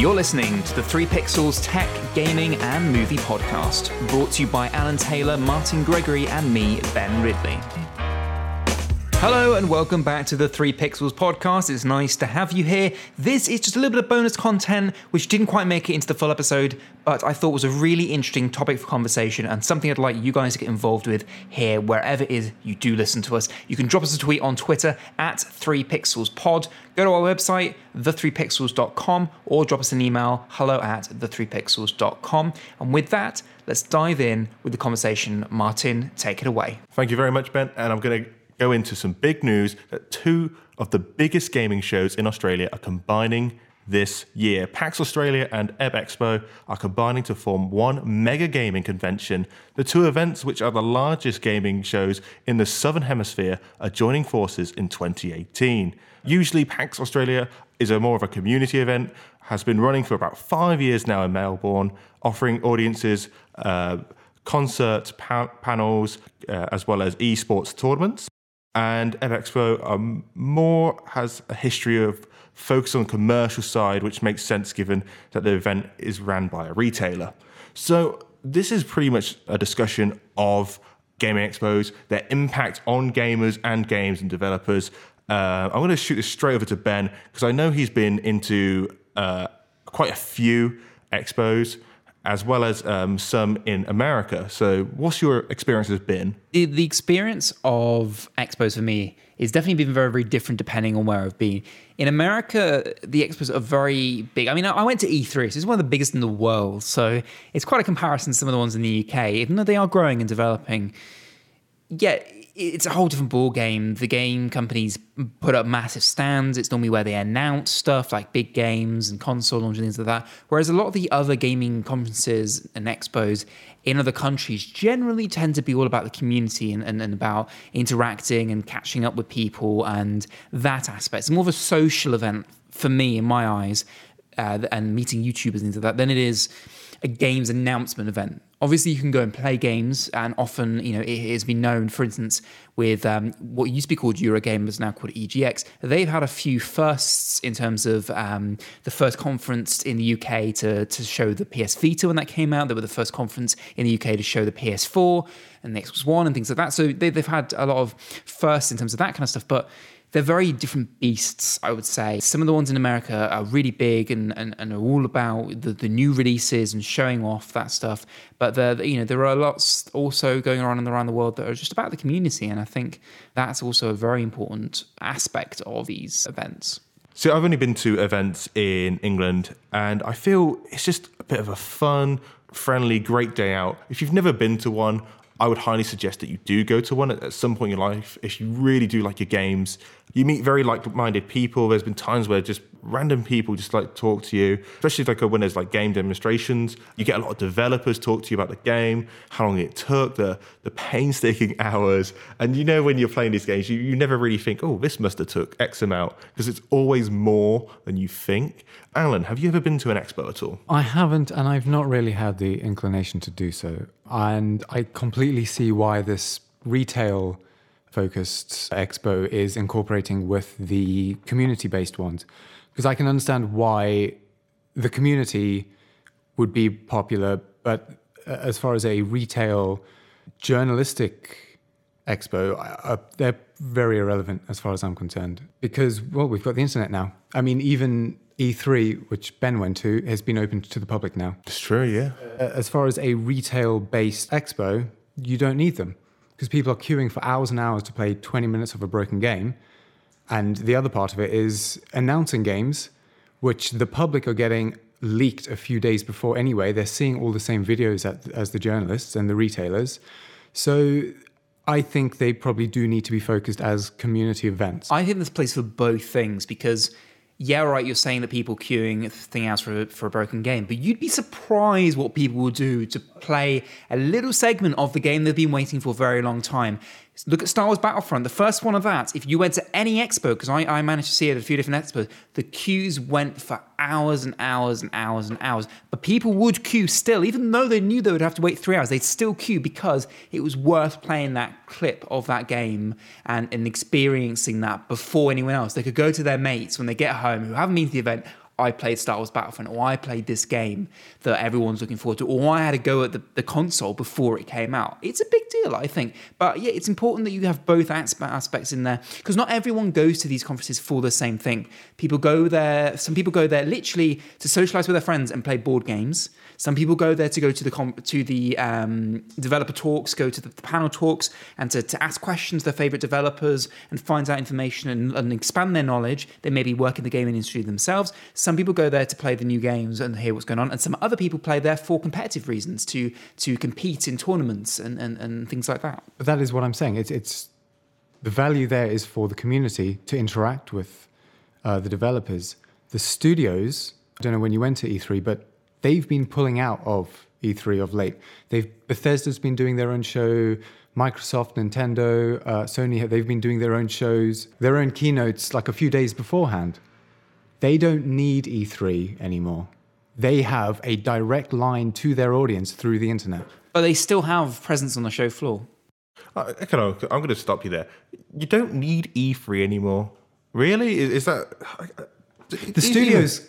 You're listening to the Three Pixels Tech, Gaming, and Movie Podcast, brought to you by Alan Taylor, Martin Gregory, and me, Ben Ridley. Hello and welcome back to the Three Pixels podcast. It's nice to have you here. This is just a little bit of bonus content which didn't quite make it into the full episode, but I thought was a really interesting topic for conversation and something I'd like you guys to get involved with here, wherever it is you do listen to us. You can drop us a tweet on Twitter at 3pixelspod. Go to our website, the3pixels.com, or drop us an email, hello at the3pixels.com. And with that, let's dive in with the conversation. Martin, take it away. Thank you very much, Ben. And I'm going to go into some big news that two of the biggest gaming shows in Australia are combining this year. PAX Australia and EB Expo are combining to form one mega gaming convention. The two events, which are the largest gaming shows in the Southern Hemisphere, are joining forces in 2018. Usually, PAX Australia is a more of a community event, has been running for about five years now in Melbourne, offering audiences uh, concerts, pa- panels, uh, as well as esports tournaments and Expo um, more has a history of focus on the commercial side, which makes sense given that the event is ran by a retailer. So this is pretty much a discussion of gaming expos, their impact on gamers and games and developers. Uh, I'm going to shoot this straight over to Ben because I know he's been into uh, quite a few expos as well as um, some in America. So, what's your experience has been? The, the experience of expos for me is definitely been very, very different depending on where I've been. In America, the expos are very big. I mean, I went to E3, so it's one of the biggest in the world. So, it's quite a comparison to some of the ones in the UK, even though they are growing and developing. Yet, it's a whole different ball game. The game companies put up massive stands. It's normally where they announce stuff like big games and console launches and things like that. Whereas a lot of the other gaming conferences and expos in other countries generally tend to be all about the community and, and, and about interacting and catching up with people and that aspect. It's more of a social event for me, in my eyes, uh, and meeting YouTubers and things like that, than it is a games announcement event obviously you can go and play games and often you know it has been known for instance with um, what used to be called eurogame is now called egx they've had a few firsts in terms of um, the first conference in the uk to, to show the ps vita when that came out. They were the first conference in the uk to show the ps4 and the xbox one and things like that. So they, they've had a lot of firsts in terms of that kind of stuff. But they're very different beasts, I would say. Some of the ones in America are really big and, and, and are all about the, the new releases and showing off that stuff. But there, you know, there are lots also going on around the world that are just about the community. And I think that's also a very important aspect of these events. So I've only been to events in England and I feel it's just a bit of a fun, friendly, great day out. If you've never been to one, I would highly suggest that you do go to one at some point in your life. If you really do like your games, you meet very like-minded people. There's been times where just random people just like talk to you, especially like when there's like game demonstrations. You get a lot of developers talk to you about the game, how long it took, the the painstaking hours. And you know when you're playing these games, you, you never really think, oh, this must have took X amount because it's always more than you think. Alan, have you ever been to an expo at all? I haven't, and I've not really had the inclination to do so. And I completely see why this retail focused expo is incorporating with the community based ones. Because I can understand why the community would be popular, but uh, as far as a retail journalistic expo, uh, they're very irrelevant as far as I'm concerned. Because, well, we've got the internet now. I mean, even E3, which Ben went to, has been opened to the public now. It's true, yeah. Uh, as far as a retail based expo, you don't need them because people are queuing for hours and hours to play 20 minutes of a broken game. And the other part of it is announcing games, which the public are getting leaked a few days before anyway. They're seeing all the same videos at, as the journalists and the retailers. So I think they probably do need to be focused as community events. I think there's place for both things because yeah, right, you're saying that people queuing thing out for, for a broken game, but you'd be surprised what people will do to play a little segment of the game they've been waiting for a very long time. Look at Star Wars Battlefront, the first one of that. If you went to any expo, because I, I, managed to see it at a few different expos, the queues went for hours and hours and hours and hours. But people would queue still, even though they knew they would have to wait three hours, they'd still queue because it was worth playing that clip of that game and, and experiencing that before anyone else. They could go to their mates when they get home who haven't been to the event I played Star Wars Battlefront, or I played this game that everyone's looking forward to, or I had a go at the, the console before it came out. It's a big deal, I think. But yeah, it's important that you have both aspects in there because not everyone goes to these conferences for the same thing. People go there, some people go there literally to socialize with their friends and play board games. Some people go there to go to the to the um, developer talks, go to the, the panel talks, and to, to ask questions to their favorite developers and find out information and, and expand their knowledge. They maybe work in the gaming industry themselves. Some people go there to play the new games and hear what's going on, and some other people play there for competitive reasons to to compete in tournaments and, and, and things like that. That is what I'm saying. It's it's the value there is for the community to interact with uh, the developers. The studios. I don't know when you went to E3, but they've been pulling out of E3 of late. They've Bethesda's been doing their own show. Microsoft, Nintendo, uh, Sony, they've been doing their own shows, their own keynotes like a few days beforehand. They don't need E3 anymore. They have a direct line to their audience through the internet. But they still have presence on the show floor. Uh, I, I, I'm going to stop you there. You don't need E3 anymore. Really? Is, is that. The studios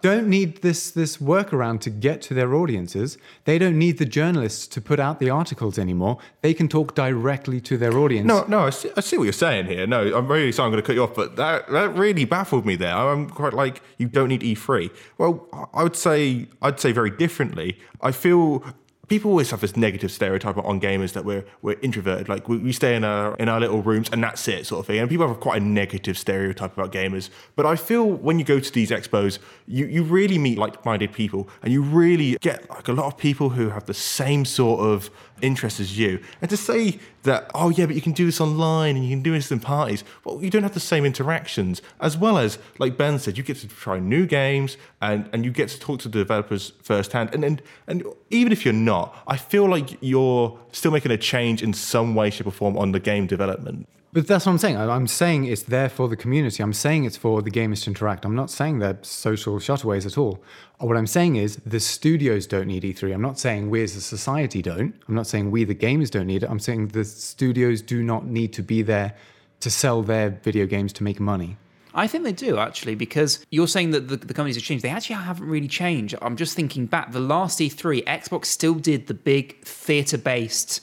don't need this this workaround to get to their audiences. They don't need the journalists to put out the articles anymore. They can talk directly to their audience. No, no, I see, I see what you're saying here. No, I'm really sorry I'm going to cut you off, but that that really baffled me there. I'm quite like you don't need E3. Well, I would say I'd say very differently. I feel people always have this negative stereotype on gamers that we're we're introverted. Like we, we, stay in our in our little rooms and that's it, sort of thing. And people have quite a negative stereotype about gamers. But I feel when you go to these expos, you you really meet like-minded people, and you really get like a lot of people who have the same sort of interests as you. And to say that, oh yeah, but you can do this online and you can do this in parties. Well, you don't have the same interactions. As well as, like Ben said, you get to try new games and, and you get to talk to the developers firsthand. And, and and even if you're not, I feel like you're still making a change in some way, shape, or form on the game development. But that's what I'm saying. I'm saying it's there for the community. I'm saying it's for the gamers to interact. I'm not saying they're social shutterways at all. What I'm saying is the studios don't need E3. I'm not saying we as a society don't. I'm not saying we, the gamers, don't need it. I'm saying the studios do not need to be there to sell their video games to make money. I think they do actually, because you're saying that the, the, companies have changed. They actually haven't really changed. I'm just thinking back. The last E3, Xbox still did the big theater based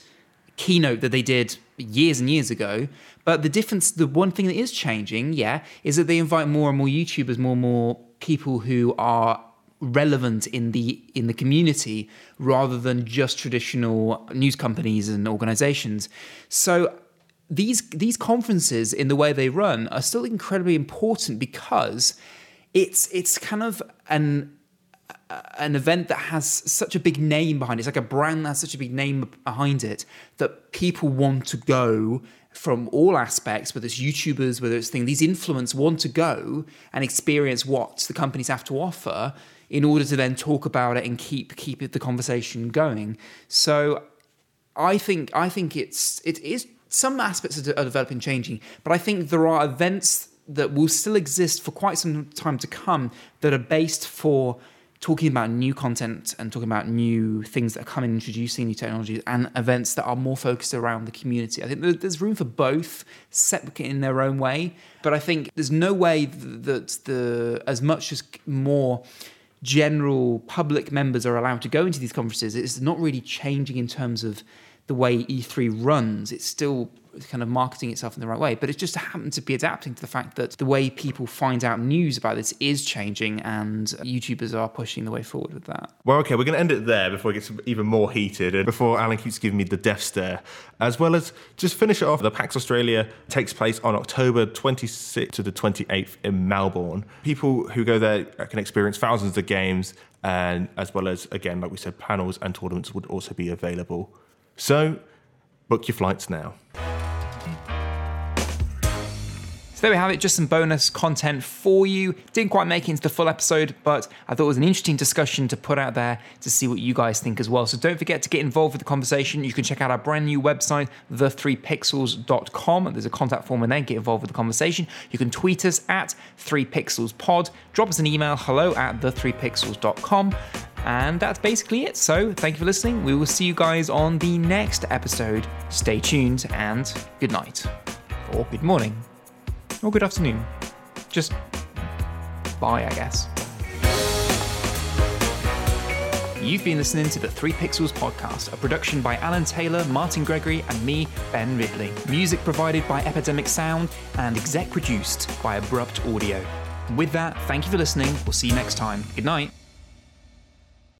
keynote that they did years and years ago. But the difference, the one thing that is changing, yeah, is that they invite more and more YouTubers, more and more people who are relevant in the in the community rather than just traditional news companies and organizations. So these these conferences in the way they run are still incredibly important because it's it's kind of an an event that has such a big name behind it. It's like a brand that has such a big name behind it that people want to go from all aspects, whether it's YouTubers, whether it's things, these influencers want to go and experience what the companies have to offer in order to then talk about it and keep keep the conversation going. So I think I think it's it is some aspects are developing changing, but I think there are events that will still exist for quite some time to come that are based for talking about new content and talking about new things that are coming, introducing new technologies and events that are more focused around the community. I think there's room for both, separate in their own way. But I think there's no way that the as much as more general public members are allowed to go into these conferences, it's not really changing in terms of the way E3 runs. It's still kind of marketing itself in the right way. But it just happened to be adapting to the fact that the way people find out news about this is changing and YouTubers are pushing the way forward with that. Well, okay, we're going to end it there before it gets even more heated and before Alan keeps giving me the death stare. As well as just finish it off, the PAX Australia takes place on October 26th to the 28th in Melbourne. People who go there can experience thousands of games and as well as, again, like we said, panels and tournaments would also be available. So, book your flights now. So there we have it, just some bonus content for you. Didn't quite make it into the full episode, but I thought it was an interesting discussion to put out there to see what you guys think as well. So don't forget to get involved with the conversation. You can check out our brand new website, the3pixels.com. There's a contact form in there, get involved with the conversation. You can tweet us at 3pixelspod, drop us an email, hello at the3pixels.com. And that's basically it. So thank you for listening. We will see you guys on the next episode. Stay tuned and good night or good morning or good afternoon. Just bye, I guess. You've been listening to the Three Pixels podcast, a production by Alan Taylor, Martin Gregory, and me, Ben Ridley. Music provided by Epidemic Sound and exec produced by Abrupt Audio. With that, thank you for listening. We'll see you next time. Good night.